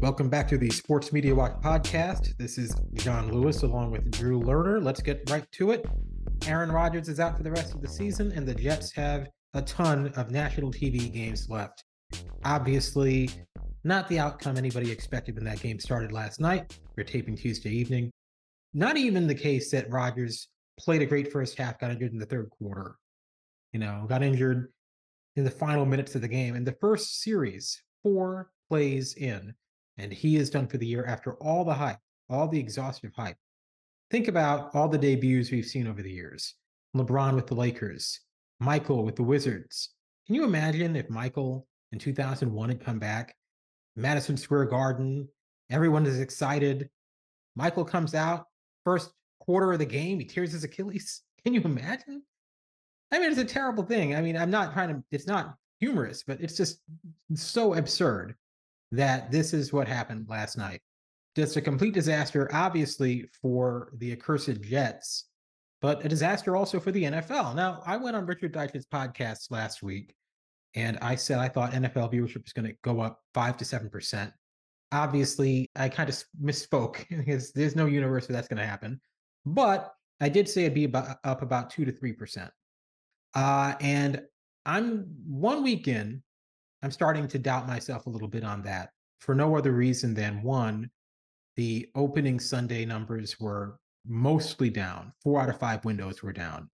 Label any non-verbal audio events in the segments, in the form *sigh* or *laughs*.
Welcome back to the Sports Media Watch podcast. This is Jon Lewis along with Drew Lerner. Let's get right to it. Aaron Rodgers is out for the rest of the season, and the Jets have a ton of national TV games left. Obviously, not the outcome anybody expected when that game started last night. We're taping Tuesday evening. Not even the case that Rodgers played a great first half, got injured in the third quarter. You know, got injured in the final minutes of the game. In the first series, four plays in, and he is done for the year after all the hype, all the exhaustive hype. Think about all the debuts we've seen over the years LeBron with the Lakers, Michael with the Wizards. Can you imagine if Michael in 2001 had come back? Madison Square Garden, everyone is excited. Michael comes out, first quarter of the game, he tears his Achilles. *laughs* Can you imagine? I mean, it's a terrible thing. I mean, I'm not trying to, it's not humorous, but it's just so absurd that this is what happened last night. Just a complete disaster, obviously, for the accursed Jets, but a disaster also for the NFL. Now, I went on Richard Deitsch's podcast last week, and I said I thought NFL viewership is going to go up five to seven percent. Obviously, I kind of misspoke *laughs* because there's no universe where that's going to happen. But I did say it'd be about, up about two to three percent. Uh, and I'm one week in, I'm starting to doubt myself a little bit on that for no other reason than one, the opening Sunday numbers were mostly down. Four out of five windows were down.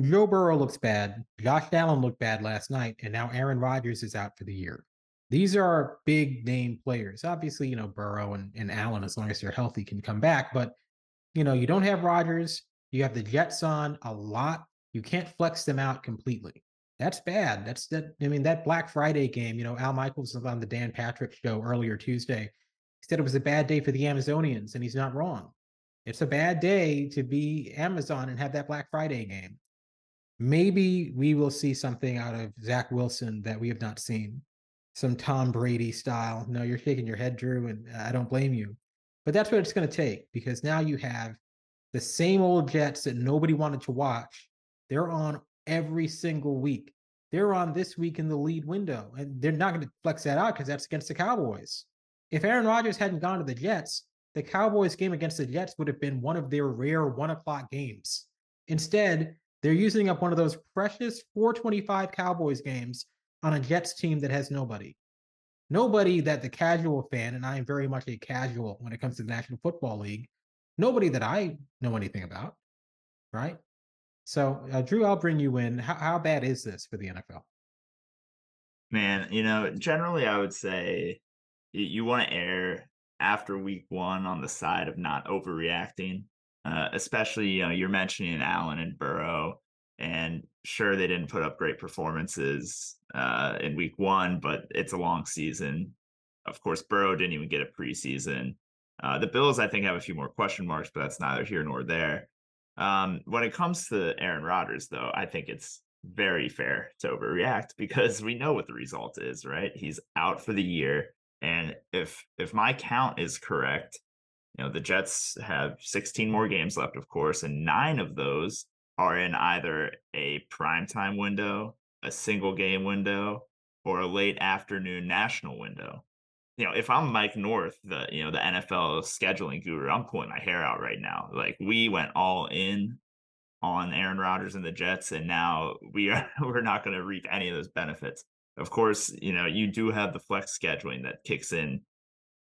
Joe Burrow looks bad. Josh Allen looked bad last night, and now Aaron Rodgers is out for the year. These are big name players. Obviously, you know, Burrow and, and Allen, as long as they're healthy, can come back. But, you know, you don't have Rodgers. You have the Jets on a lot. You can't flex them out completely. That's bad. That's that. I mean, that Black Friday game, you know, Al Michaels was on the Dan Patrick show earlier Tuesday. He said it was a bad day for the Amazonians, and he's not wrong. It's a bad day to be Amazon and have that Black Friday game. Maybe we will see something out of Zach Wilson that we have not seen. Some Tom Brady style. No, you're shaking your head, Drew, and uh, I don't blame you. But that's what it's going to take because now you have the same old Jets that nobody wanted to watch. They're on every single week. They're on this week in the lead window, and they're not going to flex that out because that's against the Cowboys. If Aaron Rodgers hadn't gone to the Jets, the Cowboys game against the Jets would have been one of their rare one o'clock games. Instead, they're using up one of those precious 425 Cowboys games on a Jets team that has nobody. Nobody that the casual fan, and I am very much a casual when it comes to the National Football League, nobody that I know anything about, right? So, uh, Drew, I'll bring you in. How, how bad is this for the NFL? Man, you know, generally I would say you, you want to err after week one on the side of not overreacting, uh, especially, you know, you're mentioning Allen and Burrow. And sure, they didn't put up great performances uh, in week one, but it's a long season. Of course, Burrow didn't even get a preseason. Uh, the Bills, I think, have a few more question marks, but that's neither here nor there. Um, when it comes to Aaron Rodgers, though, I think it's very fair to overreact *laughs* because we know what the result is, right? He's out for the year And if if my count is correct, you know, the Jets have 16 more games left, of course, and nine of those are in either a primetime window, a single game window, or a late afternoon national window. You know, if I'm Mike North, the you know, the NFL scheduling guru, I'm pulling my hair out right now. Like we went all in on Aaron Rodgers and the Jets, and now we are *laughs* we're not going to reap any of those benefits. Of course, you know, you do have the flex scheduling that kicks in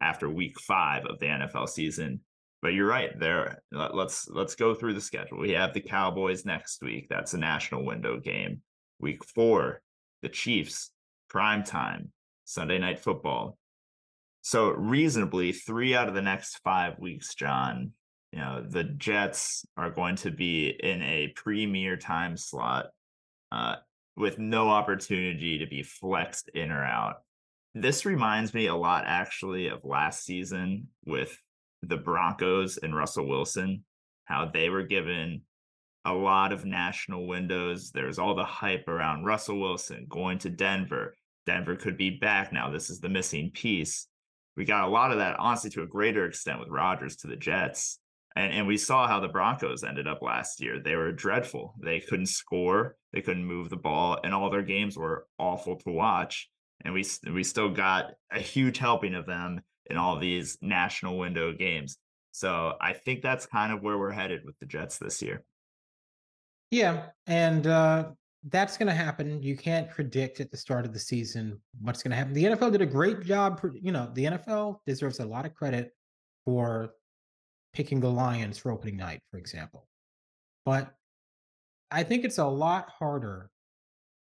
after week five of the NFL season. But you're right there. Let's let's go through the schedule. We have the Cowboys next week. That's a national window game. Week four, the Chiefs, prime time, Sunday night football. So reasonably, three out of the next five weeks, Jon, you know, the Jets are going to be in a premier time slot uh, with no opportunity to be flexed in or out. This reminds me a lot, actually, of last season with the Broncos and Russell Wilson, how they were given a lot of national windows. There's all the hype around Russell Wilson going to Denver. Denver could be back now. This is the missing piece. We got a lot of that, honestly, to a greater extent with Rodgers to the Jets. And, and we saw how the Broncos ended up last year. They were dreadful. They couldn't score, they couldn't move the ball, and all their games were awful to watch. And we we still got a huge helping of them in all these national window games. So I think that's kind of where we're headed with the Jets this year. Yeah, and uh, that's going to happen. You can't predict at the start of the season what's going to happen. The NFL did a great job. You know, the NFL deserves a lot of credit for picking the Lions for opening night, for example. But I think it's a lot harder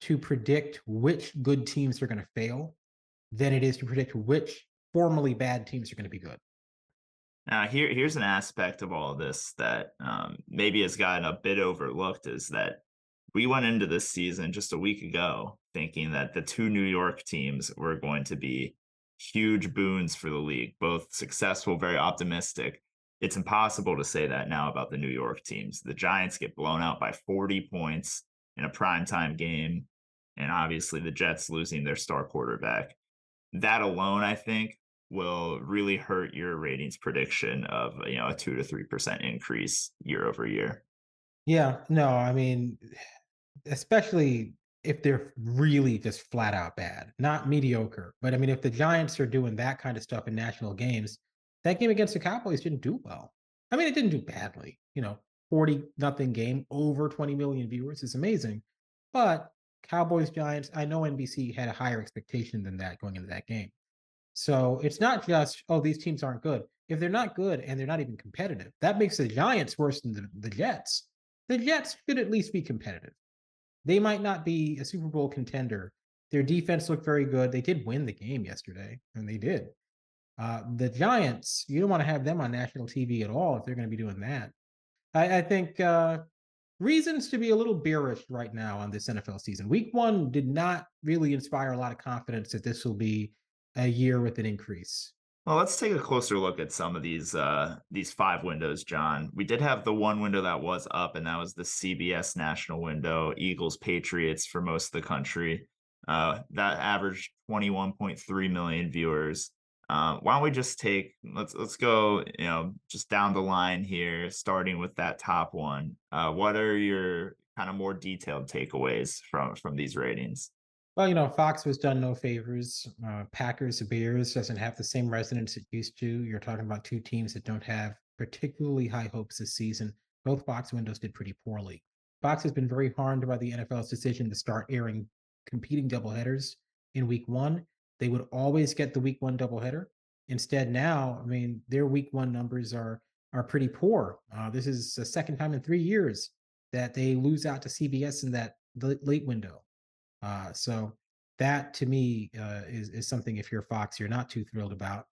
to predict which good teams are going to fail than it is to predict which formerly bad teams are going to be good. Now, here here's an aspect of all of this that um, maybe has gotten a bit overlooked is that we went into this season just a week ago thinking that the two New York teams were going to be huge boons for the league, both successful, very optimistic, it's impossible to say that now about the New York teams. The Giants get blown out by 40 points in a primetime game, and obviously the Jets losing their star quarterback. That alone, I think, will really hurt your ratings prediction of you know a two to three percent increase year over year. Yeah, no, I mean, especially if they're really just flat out bad, not mediocre. But I mean, if the Giants are doing that kind of stuff in national games, that game against the Cowboys didn't do well. I mean, it didn't do badly. You know, 40 nothing game, over 20 million viewers is amazing. But Cowboys Giants, I know NBC had a higher expectation than that going into that game. So it's not just, oh, these teams aren't good. If they're not good and they're not even competitive, that makes the Giants worse than the, the Jets. The Jets should at least be competitive. They might not be a Super Bowl contender. Their defense looked very good. They did win the game yesterday, and they did. Uh, the Giants, you don't want to have them on national TV at all if they're going to be doing that. I, I think uh, reasons to be a little bearish right now on this NFL season. Week one did not really inspire a lot of confidence that this will be a year with an increase. Well, let's take a closer look at some of these uh, these five windows, Jon. We did have the one window that was up, and that was the CBS national window, Eagles Patriots for most of the country. Uh, that averaged 21.3 million viewers. Uh, why don't we just take let's let's go you know just down the line here, starting with that top one. Uh, what are your kind of more detailed takeaways from from these ratings? Well, you know, Fox was done no favors. Uh, Packers Bears doesn't have the same resonance it used to. You're talking about two teams that don't have particularly high hopes this season. Both Fox windows did pretty poorly. Fox has been very harmed by the NFL's decision to start airing competing doubleheaders in week one they would always get the week one doubleheader. Instead, now, I mean, their week one numbers are are pretty poor. Uh, this is the second time in three years that they lose out to CBS in that late window. Uh, so that to me uh, is is something if you're Fox, you're not too thrilled about.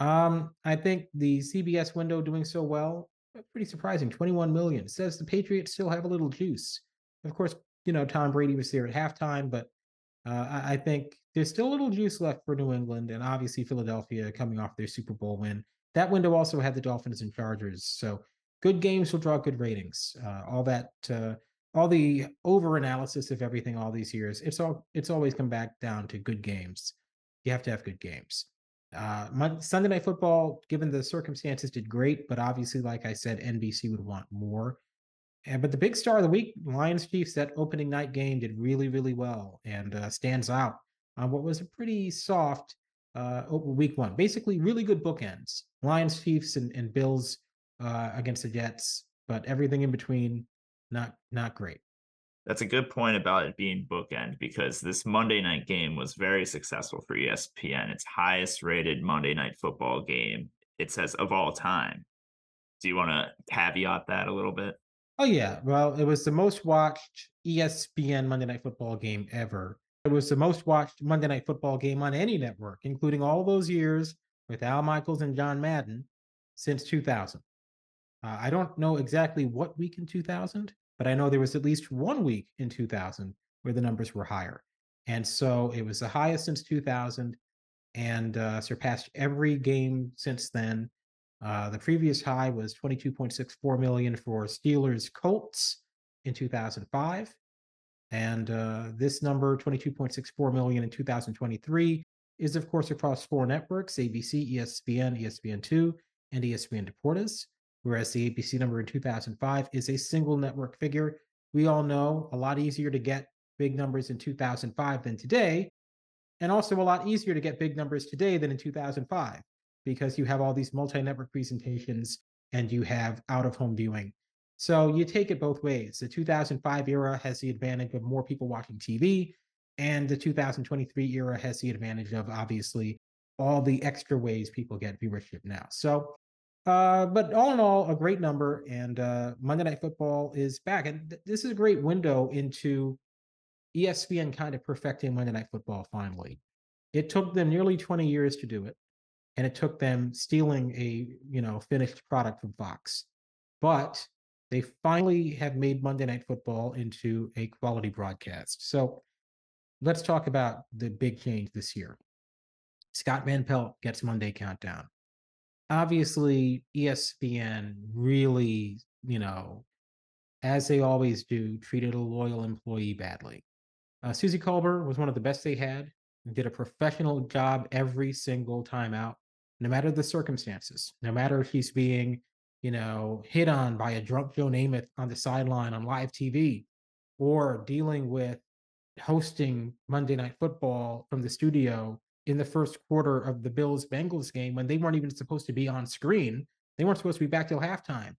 Um, I think the CBS window doing so well, uh, pretty surprising. 21 million says the Patriots still have a little juice. Of course, you know Tom Brady was there at halftime, but uh, I, I, think there's still a little juice left for New England, and obviously Philadelphia coming off their Super Bowl win. That window also had the Dolphins and Chargers, so good games will draw good ratings. Uh, all that, uh, all the over analysis of everything all these years, it's all it's always come back down to good games. You have to have good games. Uh, Sunday Night Football, given the circumstances, did great, but obviously, like I said, NBC would want more. And but the big star of the week, Lions Chiefs, that opening night game did really, really well and uh, stands out on what was a pretty soft uh, week one. Basically, really good bookends. Lions, Chiefs, and, and Bills uh, against the Jets, but everything in between, not not great. That's a good point about it being bookend because this Monday night game was very successful for ESPN. Its highest rated Monday night football game. It says of all time. Do you want to caveat that a little bit? Oh yeah, well, it was the most watched ESPN Monday Night Football game ever. It was the most watched Monday Night Football game on any network, including all those years with Al Michaels and John Madden since 2000. Uh, I don't know exactly what week in 2000, but I know there was at least one week in 2000 where the numbers were higher. And so it was the highest since 2000 and uh, surpassed every game since then. Uh, the previous high was 22.64 million for Steelers Colts in 2005. And uh, this number, 22.64 million in 2023, is of course across four networks ABC, ESPN, ESPN2, and ESPN Deportes. Whereas the ABC number in 2005 is a single network figure. We all know a lot easier to get big numbers in 2005 than today, and also a lot easier to get big numbers today than in 2005 because you have all these multi-network presentations and you have out-of-home viewing. So you take it both ways. The 2005 era has the advantage of more people watching TV, and the 2023 era has the advantage of obviously all the extra ways people get viewership now. So, uh, but all in all, a great number. And uh, Monday Night Football is back, and th- this is a great window into ESPN kind of perfecting Monday Night Football finally. It took them nearly 20 years to do it and it took them stealing a you know finished product from Fox. But they finally have made Monday Night Football into a quality broadcast. So let's talk about the big change this year. Scott Van Pelt gets Monday Countdown. Obviously, ESPN really, you know, as they always do, treated a loyal employee badly. Uh, Suzy Kolber was one of the best they had and did a professional job every single time out no matter the circumstances, no matter if he's being, you know, hit on by a drunk Joe Namath on the sideline on live TV, or dealing with hosting Monday Night Football from the studio in the first quarter of the Bills Bengals game when they weren't even supposed to be on screen. They weren't supposed to be back till halftime.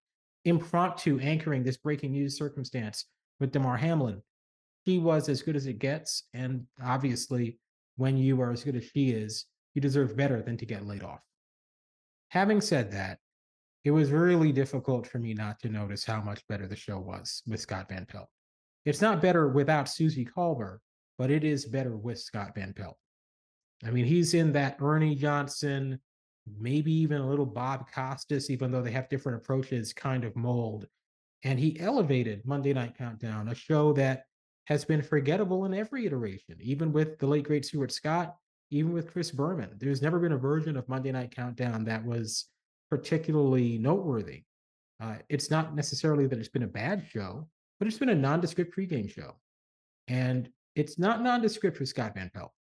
Impromptu anchoring this breaking news circumstance with Damar Hamlin. He was as good as it gets. And obviously, when you are as good as she is, you deserve better than to get laid off. Having said that, it was really difficult for me not to notice how much better the show was with Scott Van Pelt. It's not better without Suzy Kolber, but it is better with Scott Van Pelt. I mean, he's in that Ernie Johnson, maybe even a little Bob Costas, even though they have different approaches, kind of mold. And he elevated Monday Night Countdown, a show that has been forgettable in every iteration, even with the late great Stuart Scott even with Chris Berman. There's never been a version of Monday Night Countdown that was particularly noteworthy. Uh, it's not necessarily that it's been a bad show, but it's been a nondescript pregame show. And it's not nondescript for Scott Van Pelt.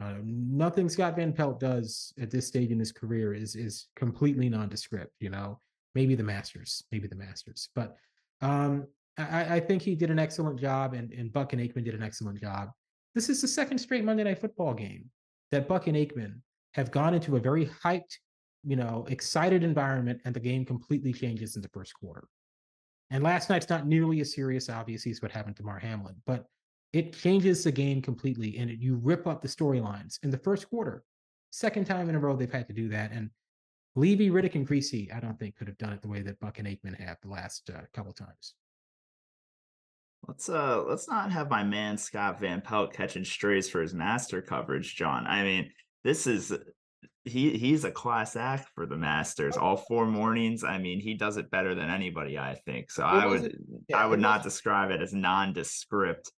Uh, nothing Scott Van Pelt does at this stage in his career is is completely nondescript. You know, maybe the Masters, maybe the Masters, but um, I, I, think he did an excellent job, and and Buck and Aikman did an excellent job. This is the second straight Monday Night Football game that Buck and Aikman have gone into a very hyped, you know, excited environment, and the game completely changes in the first quarter. And last night's not nearly as serious, obviously, as what happened to Mar Hamlin, but it changes the game completely, and it, you rip up the storylines in the first quarter. Second time in a row they've had to do that, and Levy, Riddick, and Griese, I don't think could have done it the way that Buck and Aikman have the last uh, couple times. Let's uh let's not have my man Scott Van Pelt catching strays for his master coverage, Jon. I mean, this is he he's a class act for the Masters. All four mornings. I mean, he does it better than anybody, I think. So I would yeah, I would not describe it as nondescript.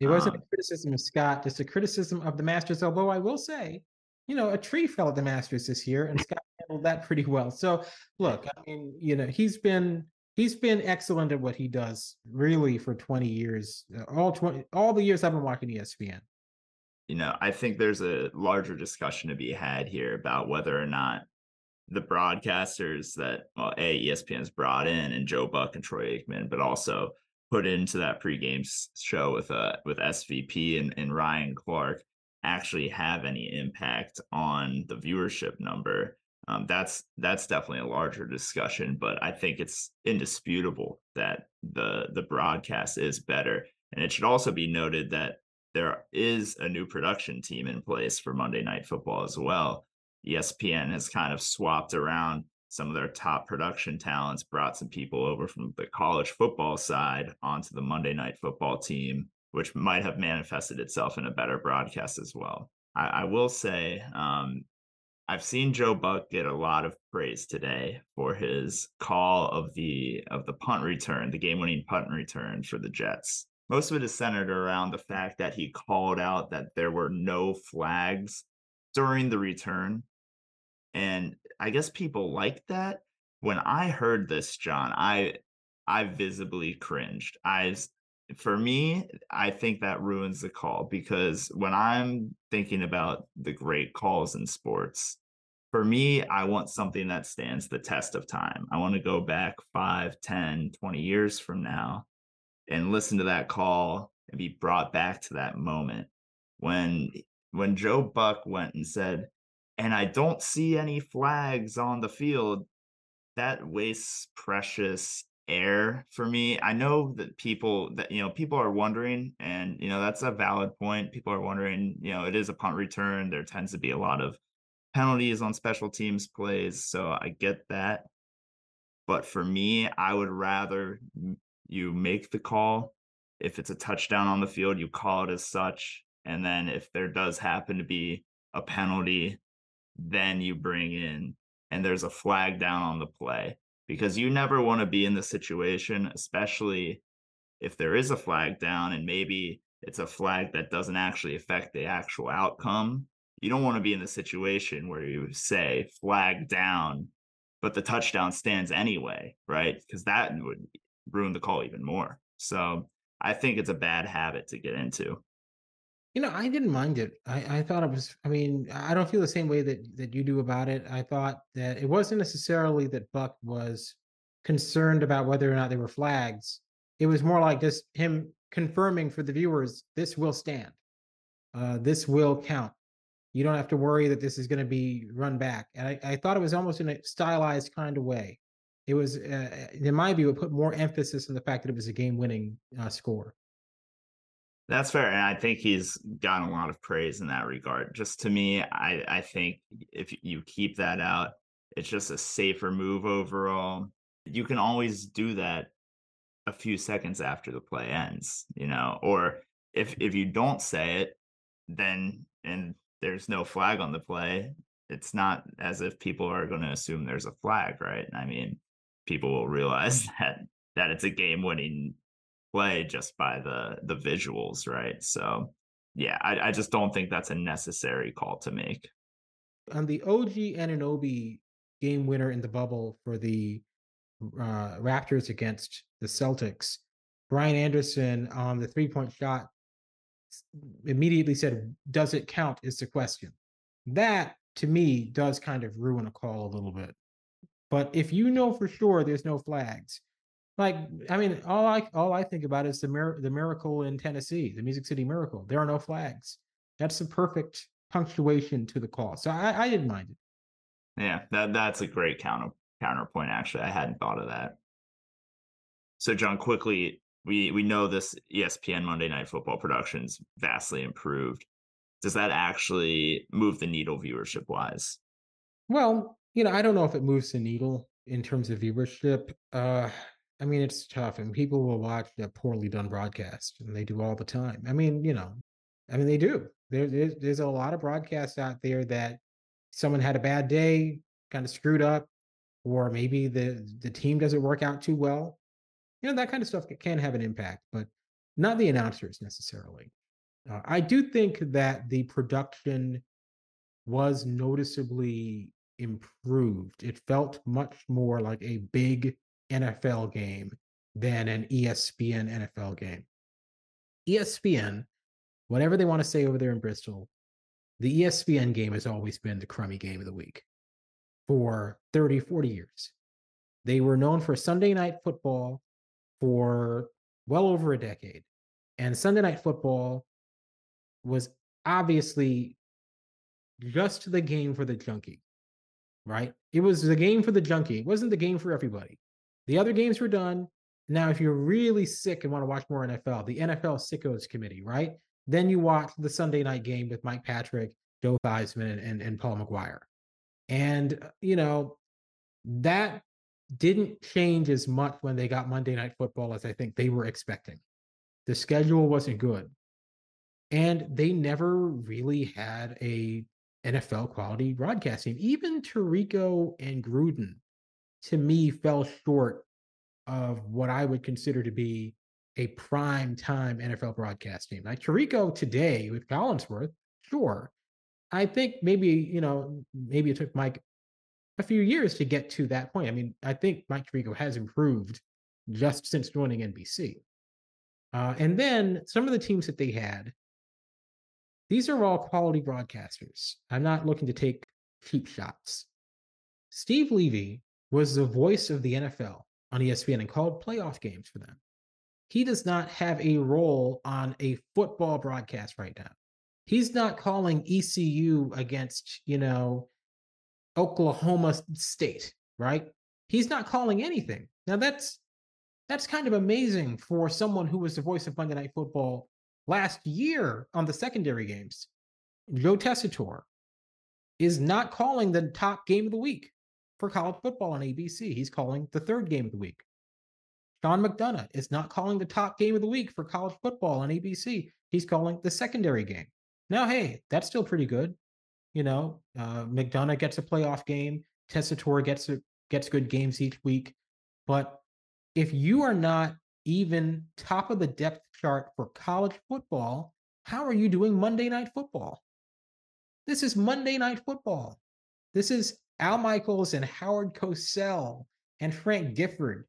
It wasn't um, a criticism of Scott, just a criticism of the Masters. Although I will say, you know, a tree fell at the Masters this year, and Scott handled that pretty well. So look, I mean, you know, he's been he's been excellent at what he does really for 20 years uh, all 20 all the years i've been watching espn you know, I think there's a larger discussion to be had here about whether or not the broadcasters that well, a ESPN's brought in and Joe Buck and Troy Aikman, but also put into that pregame show with uh with SVP and, and Ryan Clark actually have any impact on the viewership number. Um, that's that's definitely a larger discussion, but I think it's indisputable that the the broadcast is better. And it should also be noted that there is a new production team in place for Monday Night Football as well. ESPN has kind of swapped around some of their top production talents, brought some people over from the college football side onto the Monday Night Football team, which might have manifested itself in a better broadcast as well. I, I will say, um, I've seen Joe Buck get a lot of praise today for his call of the of the punt return, the game-winning punt return for the Jets. Most of it is centered around the fact that he called out that there were no flags during the return. And I guess people like that. When I heard this, Jon, I I visibly cringed. I for me, I think that ruins the call because when I'm thinking about the great calls in sports, for me, I want something that stands the test of time. I want to go back 5, 10, 20 years from now and listen to that call and be brought back to that moment when when Joe Buck went and said, and I don't see any flags on the field, that wastes precious air for me. I know that people that you know people are wondering, and you know that's a valid point. People are wondering, you know, it is a punt return. There tends to be a lot of penalties on special teams plays, so I get that. But for me, I would rather you make the call. If it's a touchdown on the field, you call it as such. And then if there does happen to be a penalty, then you bring in and there's a flag down on the play because you never want to be in the situation, especially if there is a flag down and maybe it's a flag that doesn't actually affect the actual outcome. You don't want to be in the situation where you say flag down, but the touchdown stands anyway, right? Because that would ruin the call even more. So I think it's a bad habit to get into. You know, I didn't mind it. I, I thought it was. I mean, I don't feel the same way that that you do about it. I thought that it wasn't necessarily that Buck was concerned about whether or not there were flags. It was more like just him confirming for the viewers this will stand, uh, this will count. You don't have to worry that this is going to be run back. And I, I thought it was almost in a stylized kind of way. It was, uh, in my view, it put more emphasis on the fact that it was a game-winning uh, score. That's fair. And I think he's gotten a lot of praise in that regard. Just to me, I, I think if you keep that out, it's just a safer move overall. You can always do that a few seconds after the play ends, you know, or if if you don't say it, then and there's no flag on the play, it's not as if people are going to assume there's a flag, right? I mean, people will realize *laughs* that that it's a game winning play just by the the visuals, right? So yeah, I, I just don't think that's a necessary call to make. On the OG Anunoby game winner in the bubble for the uh, Raptors against the Celtics, Brian Anderson on the three point shot immediately said, Does it count? Is the question. That to me does kind of ruin a call a little bit. But if you know for sure there's no flags, like I mean, all I all I think about is the mir- the miracle in Tennessee, the Music City Miracle. There are no flags. That's the perfect punctuation to the call. So I, I didn't mind it. Yeah, that that's a great counter counterpoint. Actually, I hadn't thought of that. So Jon, quickly, we we know this ESPN Monday Night Football productions vastly improved. Does that actually move the needle viewership wise? Well, you know, I don't know if it moves the needle in terms of viewership. Uh, I mean, it's tough, and people will watch a poorly done broadcast, and they do all the time. I mean, you know, I mean, they do. There, there's, there's a lot of broadcasts out there that someone had a bad day, kind of screwed up, or maybe the the team doesn't work out too well. You know, that kind of stuff can have an impact, but not the announcers necessarily. Uh, I do think that the production was noticeably improved. It felt much more like a big NFL game than an ESPN NFL game. ESPN whatever they want to say over there in Bristol, the ESPN game has always been the crummy game of the week for 30, 40 years. They were known for Sunday night football for well over a decade. And Sunday night football was obviously just the game for the junkie, right? It was the game for the junkie. It wasn't the game for everybody. The other games were done. Now, if you're really sick and want to watch more NFL, the NFL Sickos Committee, right? Then you watch the Sunday night game with Mike Patrick, Joe Theismann, and, and Paul Maguire. And, uh, you know, that didn't change as much when they got Monday Night Football as I think they were expecting. The schedule wasn't good. And they never really had a NFL quality broadcasting. Even Tirico and Gruden, to me, fell short of what I would consider to be a prime time NFL broadcast team. Like Tirico today with Collinsworth, sure. I think maybe, you know, maybe it took Mike a few years to get to that point. I mean, I think Mike Tirico has improved just since joining NBC. Uh, and then some of the teams that they had, these are all quality broadcasters. I'm not looking to take cheap shots. Steve Levy was the voice of the NFL on ESPN and called playoff games for them. He does not have a role on a football broadcast right now. He's not calling ECU against, you know, Oklahoma State, right? He's not calling anything. Now that's that's kind of amazing for someone who was the voice of Monday Night Football last year on the secondary games. Joe Tessitore is not calling the top game of the week for college football on ABC. He's calling the third game of the week. Sean McDonough is not calling the top game of the week for college football on ABC. He's calling the secondary game. Now, hey, that's still pretty good. You know, uh, McDonough gets a playoff game. Tessitore gets a, gets good games each week. But if you are not even top of the depth chart for college football, how are you doing Monday Night Football? This is Monday Night Football. This is Al Michaels and Howard Cosell and Frank Gifford.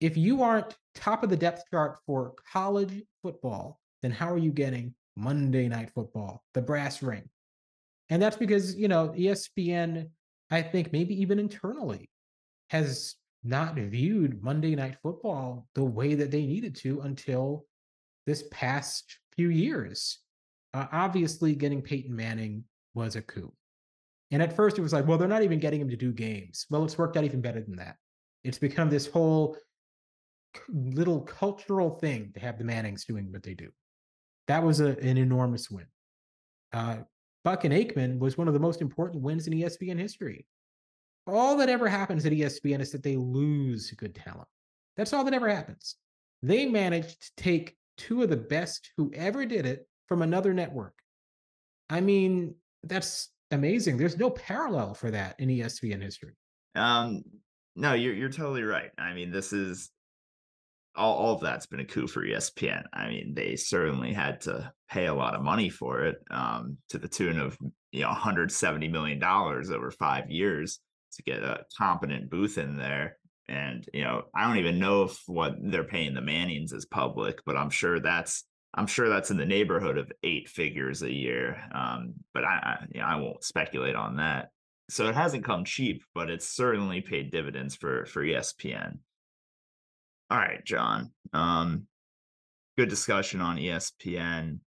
If you aren't top of the depth chart for college football, then how are you getting Monday Night Football, the brass ring? And that's because, you know, ESPN, I think maybe even internally, has not viewed Monday Night Football the way that they needed to until this past few years. Uh, obviously, getting Peyton Manning was a coup. And at first, it was like, well, they're not even getting him to do games. Well, it's worked out even better than that. It's become this whole little cultural thing to have the Mannings doing what they do. That was a, an enormous win. Uh, Buck and Aikman was one of the most important wins in ESPN history. All that ever happens at ESPN is that they lose good talent. That's all that ever happens. They managed to take two of the best who ever did it from another network. I mean, that's amazing. There's no parallel for that in ESPN history. Um, no, you're you're totally right. I mean, this is all, all of that's been a coup for ESPN. I mean, they certainly had to pay a lot of money for it, um, to the tune of you know 170 million dollars over five years to get a competent booth in there. And you know, I don't even know if what they're paying the Mannings is public, but I'm sure that's I'm sure that's in the neighborhood of eight figures a year. Um, but I, you know, I won't speculate on that. So it hasn't come cheap, but it's certainly paid dividends for for ESPN. All right, Jon. Um, good discussion on ESPN.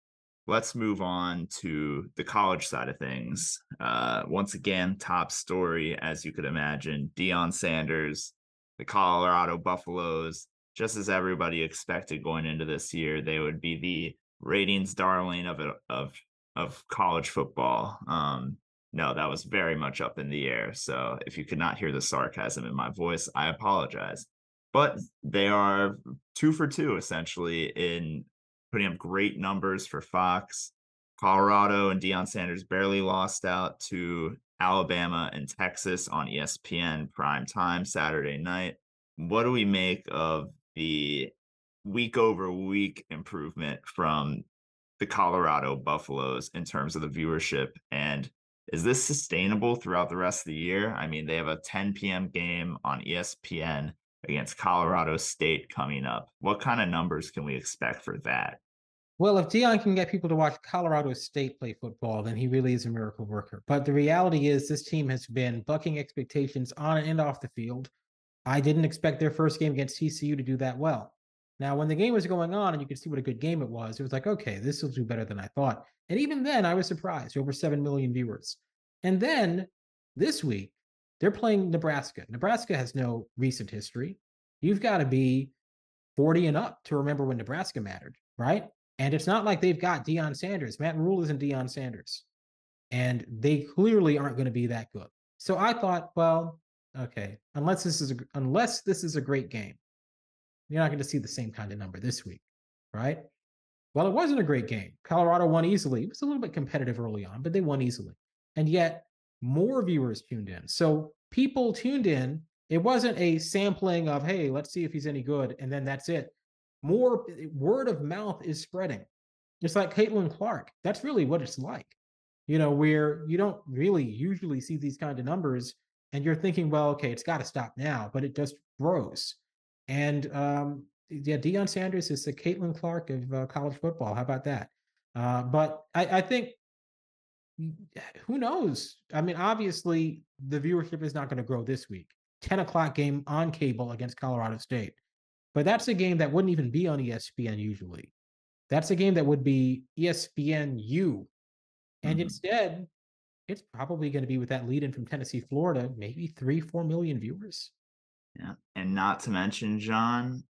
Let's move on to the college side of things. Uh, once again, top story, as you could imagine, Deion Sanders, the Colorado Buffaloes, just as everybody expected going into this year, they would be the ratings darling of of of college football. Um, no, that was very much up in the air. So if you could not hear the sarcasm in my voice, I apologize but they are two for two essentially in putting up great numbers for Fox. Colorado and Deion Sanders barely lost out to Alabama and Texas on ESPN prime time Saturday night. What do we make of the week over week improvement from the Colorado Buffaloes in terms of the viewership? And is this sustainable throughout the rest of the year? I mean, they have a 10 p.m. game on ESPN against Colorado State coming up. What kind of numbers can we expect for that? Well, if Deion can get people to watch Colorado State play football, then he really is a miracle worker. But the reality is, this team has been bucking expectations on and off the field. I didn't expect their first game against TCU to do that well. Now, when the game was going on and you could see what a good game it was, it was like, okay, this will do better than I thought. And even then, I was surprised over 7 million viewers. And then this week, they're playing Nebraska. Nebraska has no recent history. You've got to be 40 and up to remember when Nebraska mattered, right? And it's not like they've got Deion Sanders. Matt Rhule isn't Deion Sanders. And they clearly aren't going to be that good. So I thought, well, okay, unless this is a, unless this is a great game, you're not going to see the same kind of number this week, right? Well, it wasn't a great game. Colorado won easily. It was a little bit competitive early on, but they won easily. And yet more viewers tuned in. So people tuned in. It wasn't a sampling of, hey, let's see if he's any good, and then that's it. More word of mouth is spreading. It's like Caitlin Clark. That's really what it's like. You know, where you don't really usually see these kind of numbers, and you're thinking, well, okay, it's got to stop now, but it just grows. And um, yeah, Deion Sanders is the Caitlin Clark of uh, college football. How about that? Uh, but I, I, think who knows? I mean, obviously, the viewership is not going to grow this week. 10 o'clock game on cable against Colorado State. But that's a game that wouldn't even be on ESPN usually. That's a game that would be ESPN U. And mm-hmm. instead, it's probably going to be with that lead in from Tennessee, Florida, maybe three, four million viewers. Yeah. And not to mention, Jon,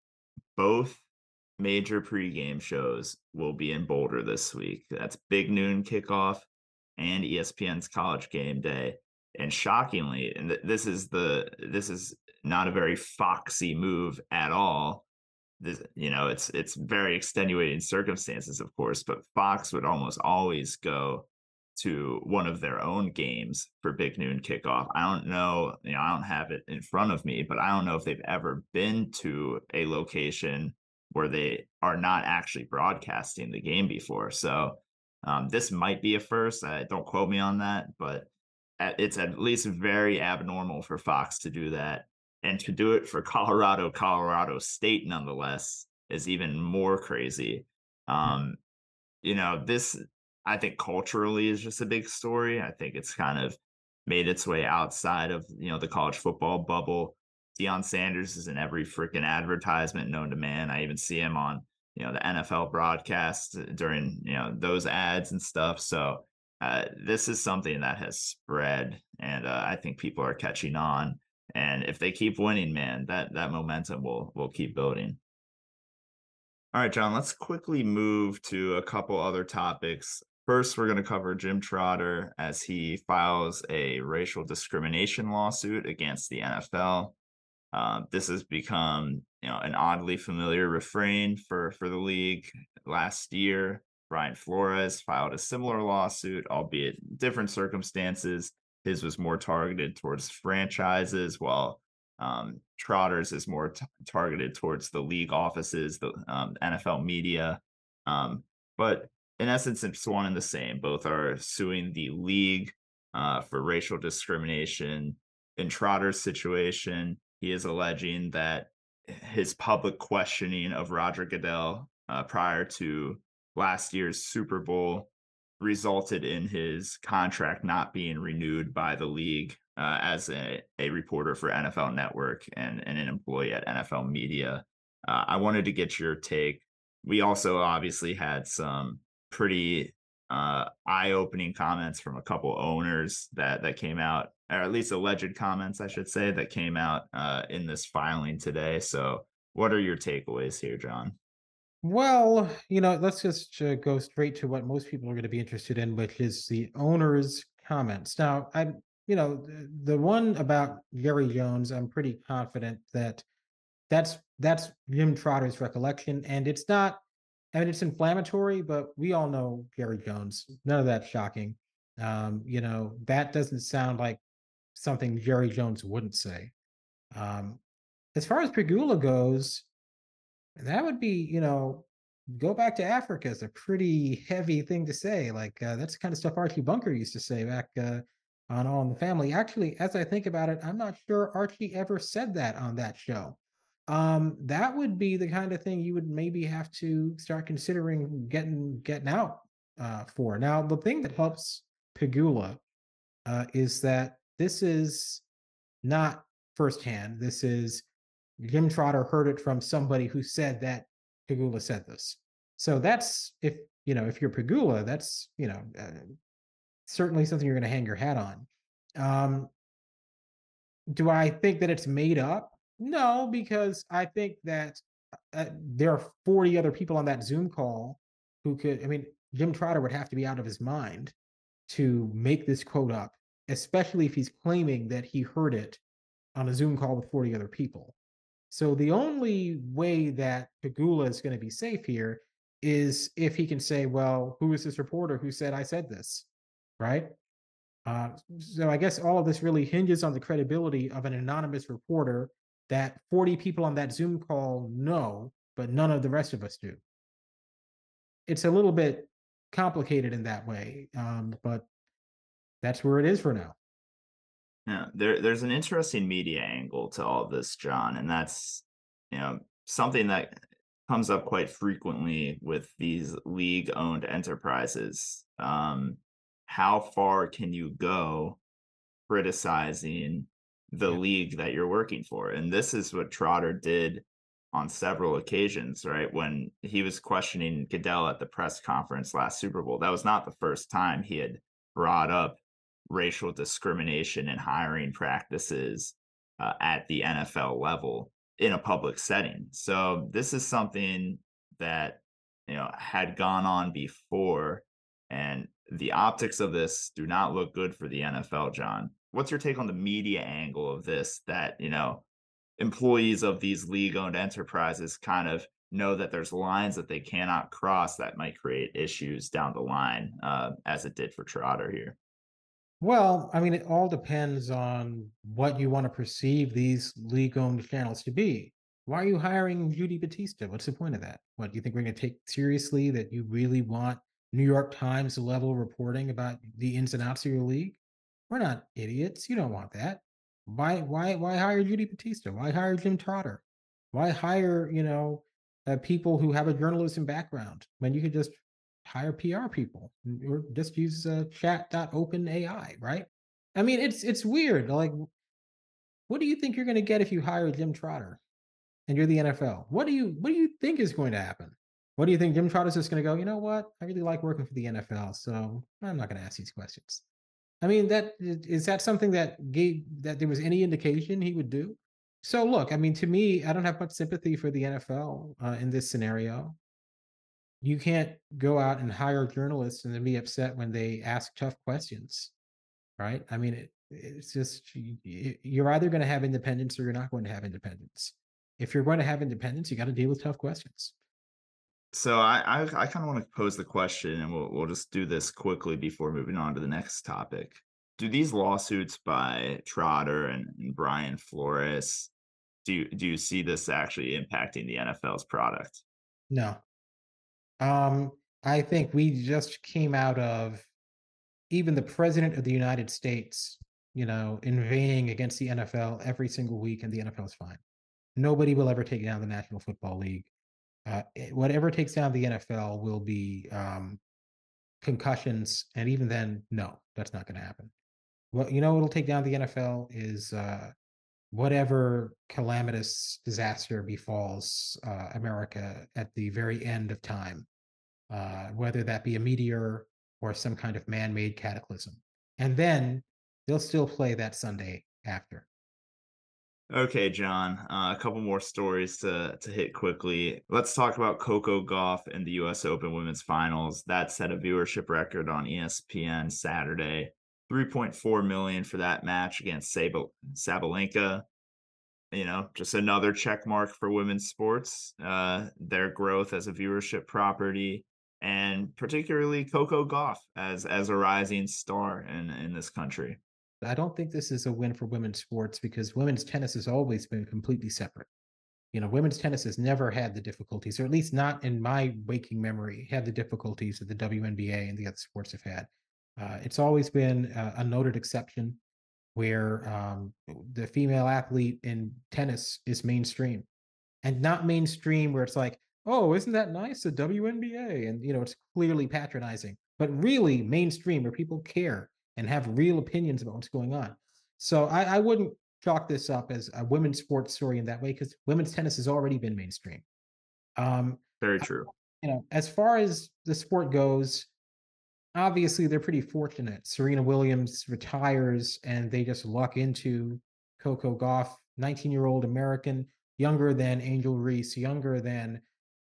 both major pregame shows will be in Boulder this week. That's big noon kickoff and ESPN's college game day. And shockingly, and th- this is the this is not a very foxy move at all. This, you know, it's it's very extenuating circumstances, of course, but Fox would almost always go to one of their own games for Big Noon kickoff. I don't know, you know, I don't have it in front of me, but I don't know if they've ever been to a location where they are not actually broadcasting the game before. So um, this might be a first. Uh, don't quote me on that, but it's at least very abnormal for Fox to do that. And to do it for *laughs* Colorado, Colorado State, nonetheless, is even more crazy. Hmm. Um, you know, this I think culturally is just a big story. I think it's kind of made its way outside of you know the college football bubble. Deion Sanders is in every freaking advertisement known to man. I even see him on you know the NFL broadcast during you know those ads and stuff. So uh, this is something that has spread, and uh, I think people are catching on. And if they keep winning, man, that that momentum will will keep building. All right, Jon, let's quickly move to a couple other topics. First, we're going to cover Jim Trotter as he files a racial discrimination lawsuit against the NFL. Uh, this has become you know an oddly familiar refrain for for the league. Last year, Brian Flores filed a similar lawsuit, albeit different circumstances. His was more targeted towards franchises, while um, Trotter's is more t- targeted towards the league offices, the um, NFL media. Um, but in essence, it's one and the same. Both are suing the league uh, for racial discrimination. In Trotter's situation, he is alleging that his public questioning of Roger Goodell uh, prior to last year's Super Bowl resulted in his contract not being renewed by the league uh, as a, a reporter for NFL Network and, and an employee at NFL Media. Uh, I wanted to get your take. We also obviously had some pretty uh, eye-opening comments from a couple owners that that came out, or at least alleged comments, I should say, that came out uh, in this filing today. So, what are your takeaways here, Jon? Well, you know, let's just uh, go straight to what most people are going to be interested in, which is the owners' comments. Now, I'm, you know, the, the one about Jerry Jones, I'm pretty confident that that's that's Jim Trotter's recollection, and it's not I mean, it's inflammatory, but we all know Jerry Jones. None of that shocking. Um, you know, that doesn't sound like something Jerry Jones wouldn't say. Um, as far as Pegula goes, that would be, you know, go back to Africa is a pretty heavy thing to say. Like uh, that's the kind of stuff Archie Bunker used to say back uh, on All in the Family. Actually, as I think about it, I'm not sure Archie ever said that on that show. Um, that would be the kind of thing you would maybe have to start considering getting getting out uh, for. Now, the thing that helps Pegula uh, is that this is not firsthand. This is Jim Trotter heard it from somebody who said that Pegula said this. So that's if you know if you're Pegula, that's you know uh, certainly something you're going to hang your hat on. Um, do I think that it's made up? No, because I think that uh, there are 40 other people on that Zoom call who could. I mean, Jim Trotter would have to be out of his mind to make this quote up, especially if he's claiming that he heard it on a Zoom call with 40 other people. So the only way that Pegula is going to be safe here is if he can say, well, who is this reporter who said I said this? Right. Uh, so I guess all of this really hinges on the credibility of an anonymous reporter that 40 people on that Zoom call know, but none of the rest of us do. It's a little bit complicated in that way, um, but that's where it is for now. Yeah, there, there's an interesting media angle to all this, Jon, and that's you know something that comes up quite frequently with these league-owned enterprises. Um, how far can you go criticizing the yeah. league that you're working for? And this is what Trotter did on several occasions, right? When he was questioning Goodell at the press conference last Super Bowl, that was not the first time he had brought up racial discrimination and hiring practices uh, at the NFL level in a public setting. So this is something that you know had gone on before and the optics of this do not look good for the NFL, Jon. What's your take on the media angle of this that, you know, employees of these league owned enterprises kind of know that there's lines that they cannot cross that might create issues down the line, uh, as it did for Trotter here? Well, I mean, it all depends on what you want to perceive these league owned channels to be. Why are you hiring Judy Battista What's the point of that? What do you think we're going to take seriously that you really want New York Times level reporting about the ins and outs of your league? We're not idiots. You don't want that. Why why why hire Judy Battista? Why hire Jim Trotter? Why hire, you know, uh, people who have a journalism background when you could just hire PR people or just use uh, chat.openai, right? I mean, it's it's weird. Like, what do you think you're going to get if you hire Jim Trotter and you're the NFL? What do you what do you think is going to happen? What do you think? Jim Trotter's just going to go, you know what? I really like working for the NFL, so I'm not going to ask these questions. I mean, that is that something that gave that there was any indication he would do? So look, I mean, to me, I don't have much sympathy for the NFL uh, in this scenario. You can't go out and hire journalists and then be upset when they ask tough questions right? I mean it, it's just you're either going to have independence or you're not going to have independence. If you're going to have independence you got to deal with tough questions so i i, I kind of want to pose the question and we'll, we'll just do this quickly before moving on to the next topic do these lawsuits by trotter and, and brian flores do you, do you see this actually impacting the nfl's product no um, I think we just came out of even the president of the United States, you know, inveighing against the NFL every single week, and the NFL is fine. Nobody will ever take down the National Football League. Uh, eh, whatever takes down the NFL will be um, concussions, and even then, no, that's not going to happen. Well, you know, what'll take down the NFL is uh, whatever calamitous disaster befalls uh, America at the very end of time, uh, whether that be a meteor or some kind of man made cataclysm. And then they'll still play that Sunday after. Okay, Jon. Uh, a couple more stories to to hit quickly. Let's talk about Coco Gauff and the U.S. Open Women's Finals. That set a viewership record on ESPN Saturday. 3.4 million for that match against Sab- Sabalenka. You know, just another check mark for women's sports. Uh, their growth as a viewership property, and particularly Coco Gauff as as a rising star in in this country. I don't think this is a win for women's sports because women's tennis has always been completely separate. You know, women's tennis has never had the difficulties, or at least not in my waking memory, had the difficulties that the WNBA and the other sports have had. Uh, it's always been a, a noted exception where um, the female athlete in tennis is mainstream. and not mainstream where it's like, oh, isn't that nice? The WNBA. And, you know, it's clearly patronizing, but really mainstream where people care and have real opinions about what's going on. So I, I wouldn't chalk this up as a women's sports story in that way because women's tennis has already been mainstream. Um, Very true. You know, as far as the sport goes, obviously they're pretty fortunate. Serena Williams retires and they just luck into Coco Gauff, 19 year old American, younger than Angel Reese, younger than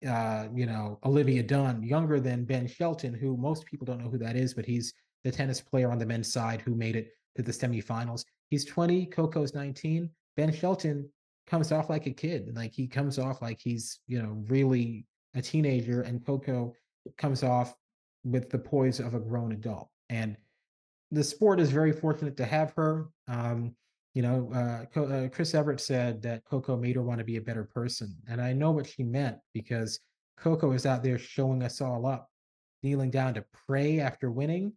uh, you know, Olivia Dunne, younger than Ben Shelton, who most people don't know who that is, but he's the tennis player on the men's side who made it to the semifinals. He's 20, Coco's 19. Ben Shelton comes off like a kid. Like he comes off like he's, you know, really a teenager, and Coco comes off with the poise of a grown adult. And the sport is very fortunate to have her. Um, you know, uh, uh, Chris Evert said that Coco made her want to be a better person. And I know what she meant because Coco is out there showing us all up, kneeling down to pray after winning.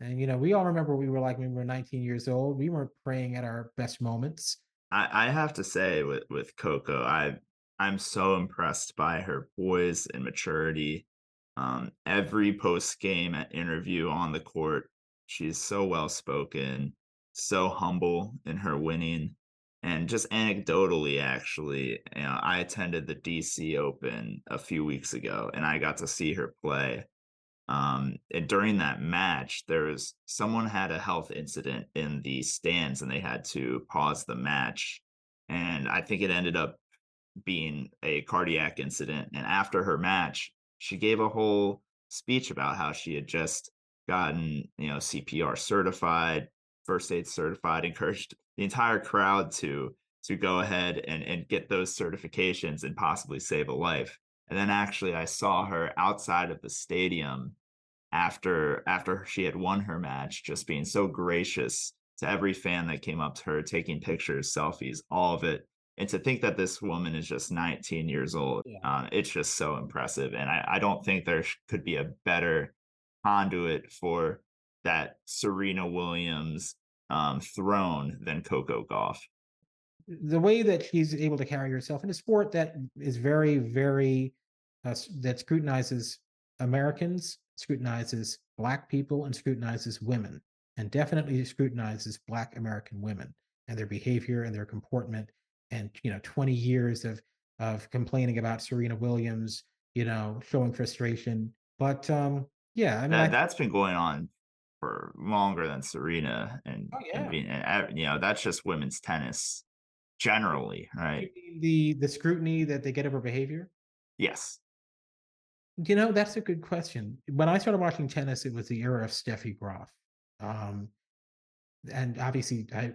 And, you know, we all remember we were like when we were 19 years old. We weren't praying at our best moments. I, I have to say with, with Coco, I I'm so impressed by her poise and maturity. Um, every post game interview on the court, she's so well spoken so humble in her winning. And just anecdotally, actually, you know, I attended the DC Open a few weeks ago and I got to see her play. Um, and during that match, there was someone had a health incident in the stands and they had to pause the match. And I think it ended up being a cardiac incident. And after her match, she gave a whole speech about how she had just gotten, you know, CPR certified, first aid certified, *laughs* encouraged the entire crowd to to go ahead and, and get those certifications and possibly save a life. And then actually I saw her outside of the stadium after after she had won her match, just being so gracious to every fan that came up to her, taking pictures, selfies, all of it. And to think that this woman is just 19 years old, yeah. um, it's just so impressive. And I, I don't think there could be a better conduit for that Serena Williams um, throne than Coco Gauff. The way that she's able to carry herself in a sport that is very, very uh, that scrutinizes Americans, scrutinizes Black people, and scrutinizes women, and definitely scrutinizes Black American women and their behavior and their comportment. And you know, 20 years of of complaining about Serena Williams, you know, showing frustration. But um, yeah, I mean, that, has been going on for longer than Serena and, oh, yeah. and, being, and you know that's just women's tennis generally, right? The the scrutiny that they get of her behavior. Yes. You know that's a good question. When I started watching tennis, it was the era of Steffi Graf, um, and obviously, I,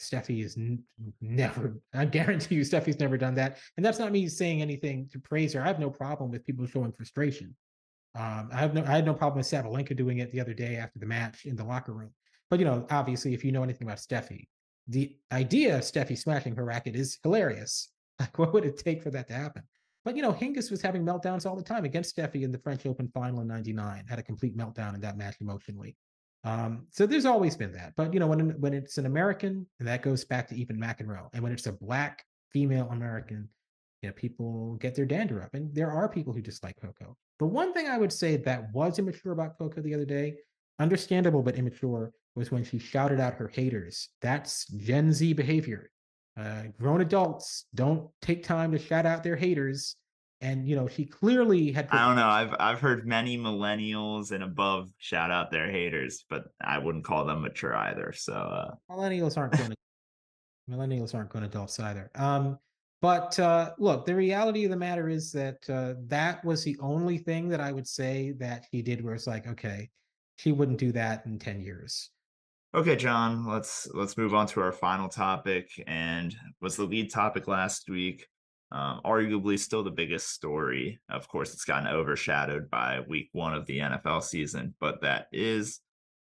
Steffi is n- never. I guarantee you, Steffi's never done that. And that's not me saying anything to praise her. I have no problem with people showing frustration. Um, I have no, I had no problem with Sabalenka doing it the other day after the match in the locker room. But you know, obviously, if you know anything about Steffi, the idea of Steffi smashing her racket is hilarious. *laughs* Like, what would it take for that to happen? But you know, Hingis was having meltdowns all the time against Steffi in the French Open final in '99. Had a complete meltdown in that match emotionally. Um, so there's always been that. But you know, when when it's an American, and that goes back to even McEnroe, and when it's a black female American, you know, people get their dander up, and there are people who dislike Coco. The one thing I would say that was immature about Coco the other day, understandable but immature, was when she shouted out her haters. That's Gen Z behavior. Uh, grown adults don't take time to shout out their haters. And you know, she clearly had. I don't know. I've I've heard many millennials and above shout out their haters, but I wouldn't call them mature either. So uh... millennials aren't *laughs* going to millennials aren't grown adults either. Um, but uh, look, the reality of the matter is that uh, that was the only thing that I would say that he did where it's like, okay, he wouldn't do that in 10 years. Okay, Jon, let's let's move on to our final topic and was the lead topic last week. Um, arguably still the biggest story. Of course, it's gotten overshadowed by week one of the NFL season, but that is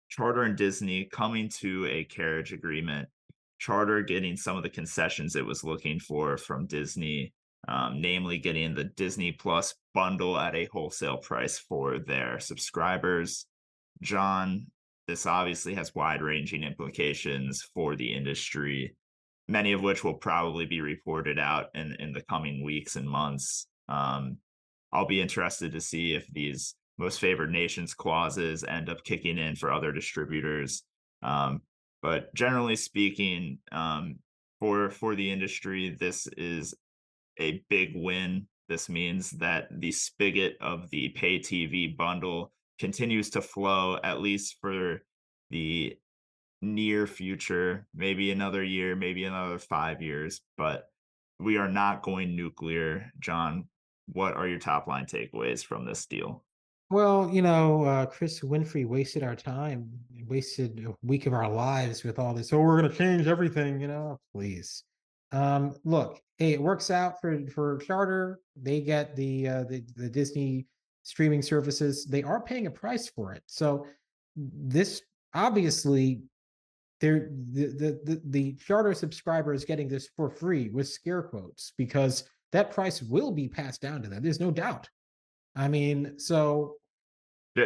Charter and Disney coming to a carriage agreement Charter getting some of the concessions it was looking for from Disney, um, namely getting the Disney Plus bundle at a wholesale price for their subscribers. Jon, this obviously has wide ranging implications for the industry. many of which will probably be reported out in in the coming weeks and months. Um, I'll be interested to see if these most favored nations clauses end up kicking in for other distributors. Um, but generally speaking, um, for for the industry, this is a big win. This means that the spigot of the pay TV bundle continues to flow, at least for the near future, maybe another year, maybe another five years, but we are not going nuclear. Jon, what are your top line takeaways from this deal? Well, you know, uh, Chris Winfrey wasted our time, wasted a week of our lives with all this. Oh, we're going to change everything, you know, please. Um, look, hey, it works out for for Charter. They get the uh, the the Disney streaming services. They are paying a price for it. So this obviously they're the, the the the charter subscriber is getting this for free with scare quotes because that price will be passed down to them there's no doubt i mean so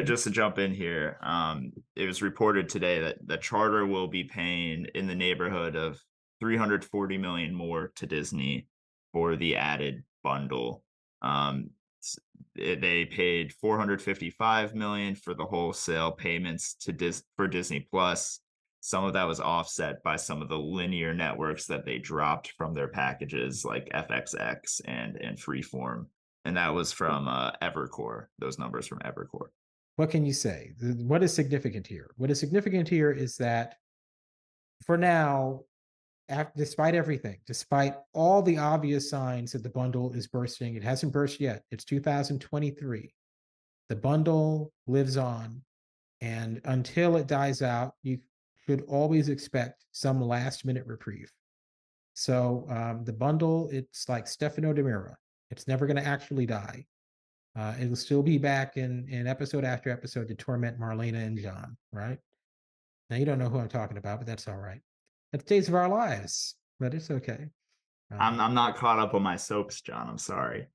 just to jump in here um it was reported today that the charter will be paying in the neighborhood of 340 million more to disney for the added bundle um they paid 455 million for the wholesale payments to Dis for Disney Plus. Some of that was offset by some of the linear networks that they dropped from their packages, like FXX and and Freeform, and that was from uh, Evercore. Those numbers from Evercore. What can you say? What is significant here? What is significant here is that for now, after, despite everything, despite all the obvious signs that the bundle is bursting, it hasn't burst yet. It's 2023. The bundle lives on. And until it dies out, you should always expect some last minute reprieve. So um, the bundle, it's like Stefano DiMera. It's never going to actually die. Uh, it'll still be back in, in episode after episode to torment Marlena and John, right? Now you don't know who I'm talking about, but that's all right at the days of our lives, but it's okay. Um, I'm I'm not caught up on my soaps, Jon. I'm sorry.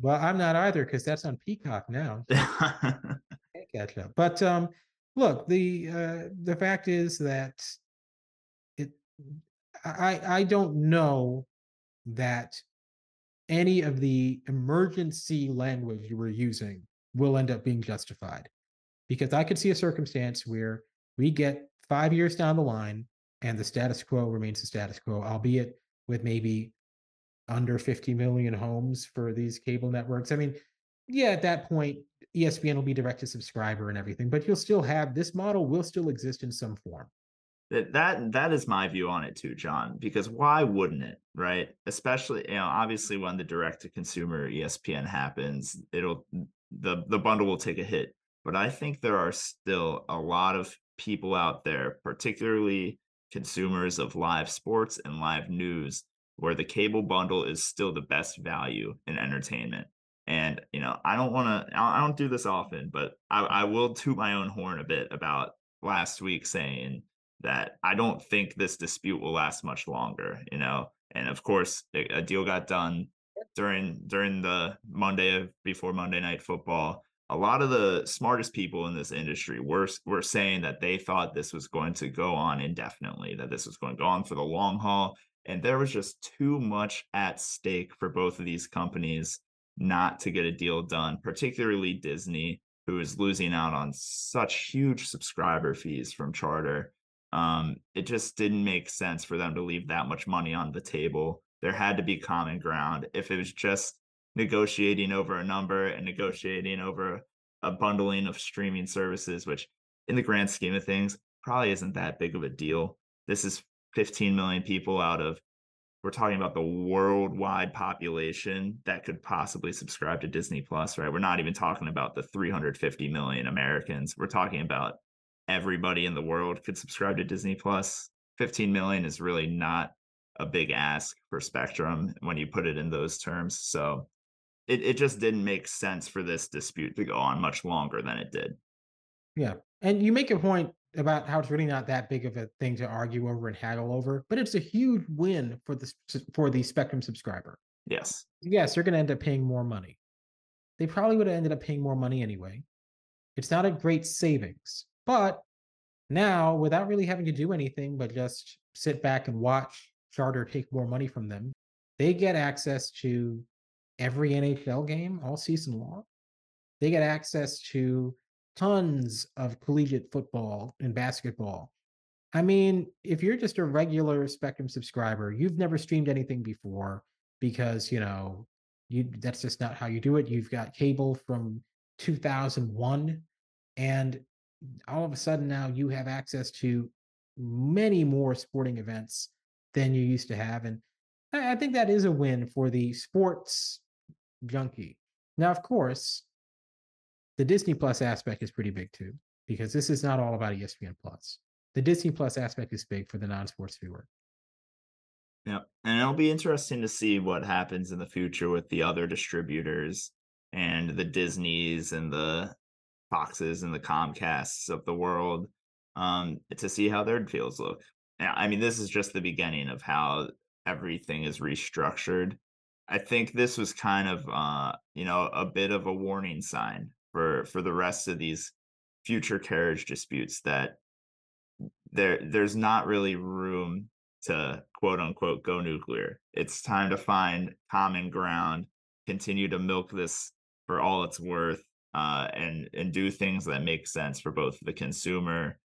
Well, I'm not either because that's on Peacock now. *laughs* Catch up. But um, look, the uh, the fact is that it I I don't know that any of the emergency language you were using will end up being justified because I could see a circumstance where we get five years down the line and the status quo remains the status quo, albeit with maybe under 50 million homes for these cable networks. I mean, yeah, at that point, ESPN will be direct to subscriber and everything, but you'll still have this model will still exist in some form. That that that is my view on it too, Jon. Because why wouldn't it, right? Especially, you know, obviously when the direct to consumer ESPN happens, it'll the the bundle will take a hit. But I think there are still a lot of people out there, particularly consumers of live sports and live news where the cable bundle is still the best value in entertainment. And you know, I don't want to. I don't do this often, but I, I will toot my own horn a bit about last week saying that I don't think this dispute will last much longer. You know, and of course, a, a deal got done during during the Monday before Monday Night Football, a lot of the smartest people in this industry were were saying that they thought this was going to go on indefinitely, that this was going to go on for the long haul, and there was just too much at stake for both of these companies not to get a deal done, particularly Disney, who is losing out on such huge subscriber fees from Charter. Um, it just didn't make sense for them to leave that much money on the table. There had to be common ground. If it was just negotiating over a number and negotiating over a bundling of streaming services, which in the grand scheme of things probably isn't that big of a deal. This is 15 million people out of we're talking about the worldwide population that could possibly subscribe to Disney Plus, right? We're not even talking about the 350 million Americans. We're talking about everybody in the world could subscribe to Disney Plus. 15 million is really not a big ask for Spectrum when you put it in those terms. So it, it just didn't make sense for this dispute to go on much longer than it did. Yeah. And you make a point about how it's really not that big of a thing to argue over and haggle over, but it's a huge win for the for the Spectrum subscriber. Yes. Yes, they're going to end up paying more money. They probably would have ended up paying more money anyway. It's not a great savings, but now without really having to do anything but just sit back and watch Charter take more money from them. They get access to every NHL game all season long. They get access to tons of collegiate football and basketball. I mean, if you're just a regular Spectrum subscriber, you've never streamed anything before because, you know, you that's just not how you do it. You've got cable from 2001 and all of a sudden now you have access to many more sporting events than you used to have and I, I think that is a win for the sports junkie. Now, of course, the Disney Plus aspect is pretty big too, because this is not all about ESPN Plus. The Disney Plus aspect is big for the non-sports viewer. Yeah, and it'll be interesting to see what happens in the future with the other distributors and the Disneys and the Foxes and the Comcasts of the world um, to see how their deals look. I mean, this is just the beginning of how everything is restructured. I think this was kind of uh, you know, a bit of a warning sign for for the rest of these future carriage disputes that there there's not really room to quote unquote go nuclear. It's time to find common ground, continue to milk this for all it's worth, uh, and and do things that make sense for both the consumer,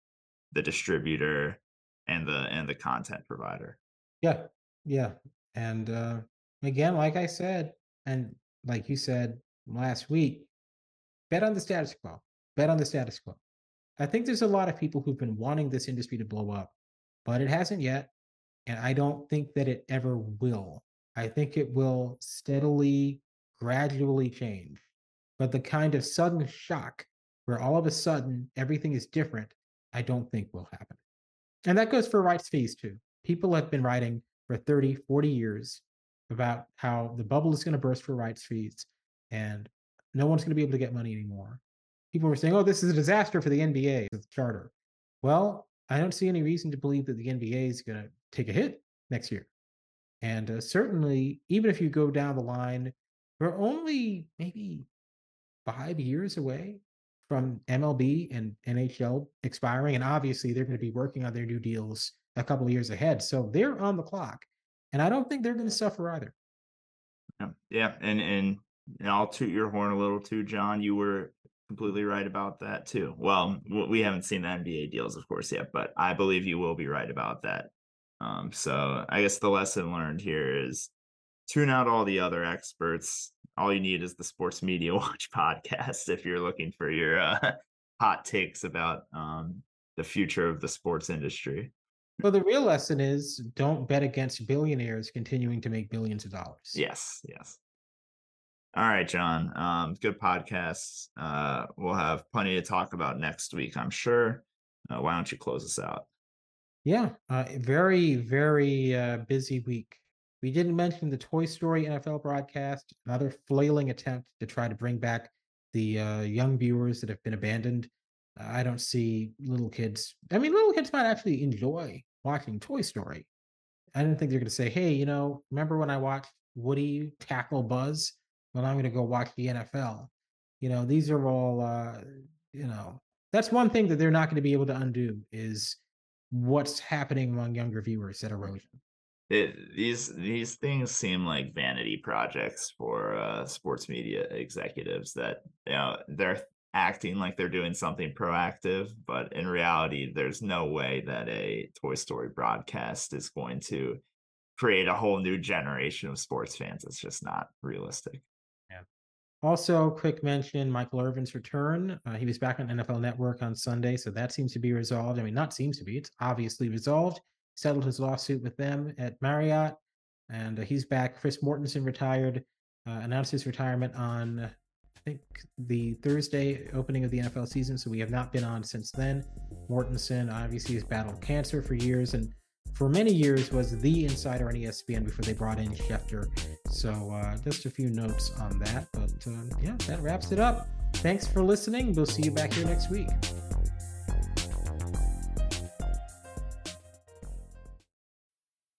the distributor, and the and the content provider. Yeah, yeah. And uh, again, like I said, and like you said last week, bet on the status quo. Bet on the status quo. I think there's a lot of people who've been wanting this industry to blow up, but it hasn't yet. And I don't think that it ever will. I think it will steadily, gradually change. But the kind of sudden shock where all of a sudden everything is different, I don't think will happen. And that goes for rights fees too. People have been writing for 30, 40 years about how the bubble is going to burst for rights fees and no one's going to be able to get money anymore. People were saying, oh, this is a disaster for the NBA, the charter. Well, I don't see any reason to believe that the NBA is going to take a hit next year. And uh, certainly, even if you go down the line, we're only maybe five years away from MLB and NHL expiring. And obviously, they're going to be working on their new deals a couple of years ahead. So they're on the clock. And I don't think they're going to suffer either. Yeah. Yeah. And, and, and I'll toot your horn a little too, Jon. You were completely right about that too. Well, we haven't seen the NBA deals, of course, yet, but I believe you will be right about that. Um, so I guess the lesson learned here is tune out all the other experts. All you need is the Sports Media *laughs* Watch podcast if you're looking for your uh, hot takes about um, the future of the sports industry. Well, the real lesson is don't bet against billionaires continuing to make billions of dollars. Yes, yes. All right, Jon. Um, good podcasts. Uh, we'll have plenty to talk about next week, I'm sure. Uh, why don't you close us out? Yeah, uh, very, very uh, busy week. We didn't mention the Toy Story NFL broadcast, another flailing attempt to try to bring back the uh, young viewers that have been abandoned. I don't see little kids. I mean, little kids might actually enjoy watching Toy Story. I didn't think they're going to say, "Hey, you know, remember when I watched Woody tackle Buzz? Well, I'm going to go watch the NFL." You know, these are all, uh, you know, that's one thing that they're not going to be able to undo is what's happening among younger viewers at erosion. It, these these things seem like vanity projects for uh, sports media executives that you know they're acting like they're doing something proactive, but in reality, there's no way that a Toy Story broadcast is going to create a whole new generation of sports fans. It's just not realistic. Yeah. Also, quick mention Michael Irvin's return. Uh, he was back on NFL Network on Sunday, so that seems to be resolved. I mean, not seems to be, it's obviously resolved. Settled his lawsuit with them at Marriott, and uh, he's back. Chris Mortensen retired, uh, announced his retirement on I think the Thursday opening of the NFL season, so we have not been on since then. Mortensen obviously has battled cancer for years and for many years was the insider on ESPN before they brought in Schefter. So uh, just a few notes on that. But uh, yeah, that wraps it up. Thanks for listening. We'll see you back here next week.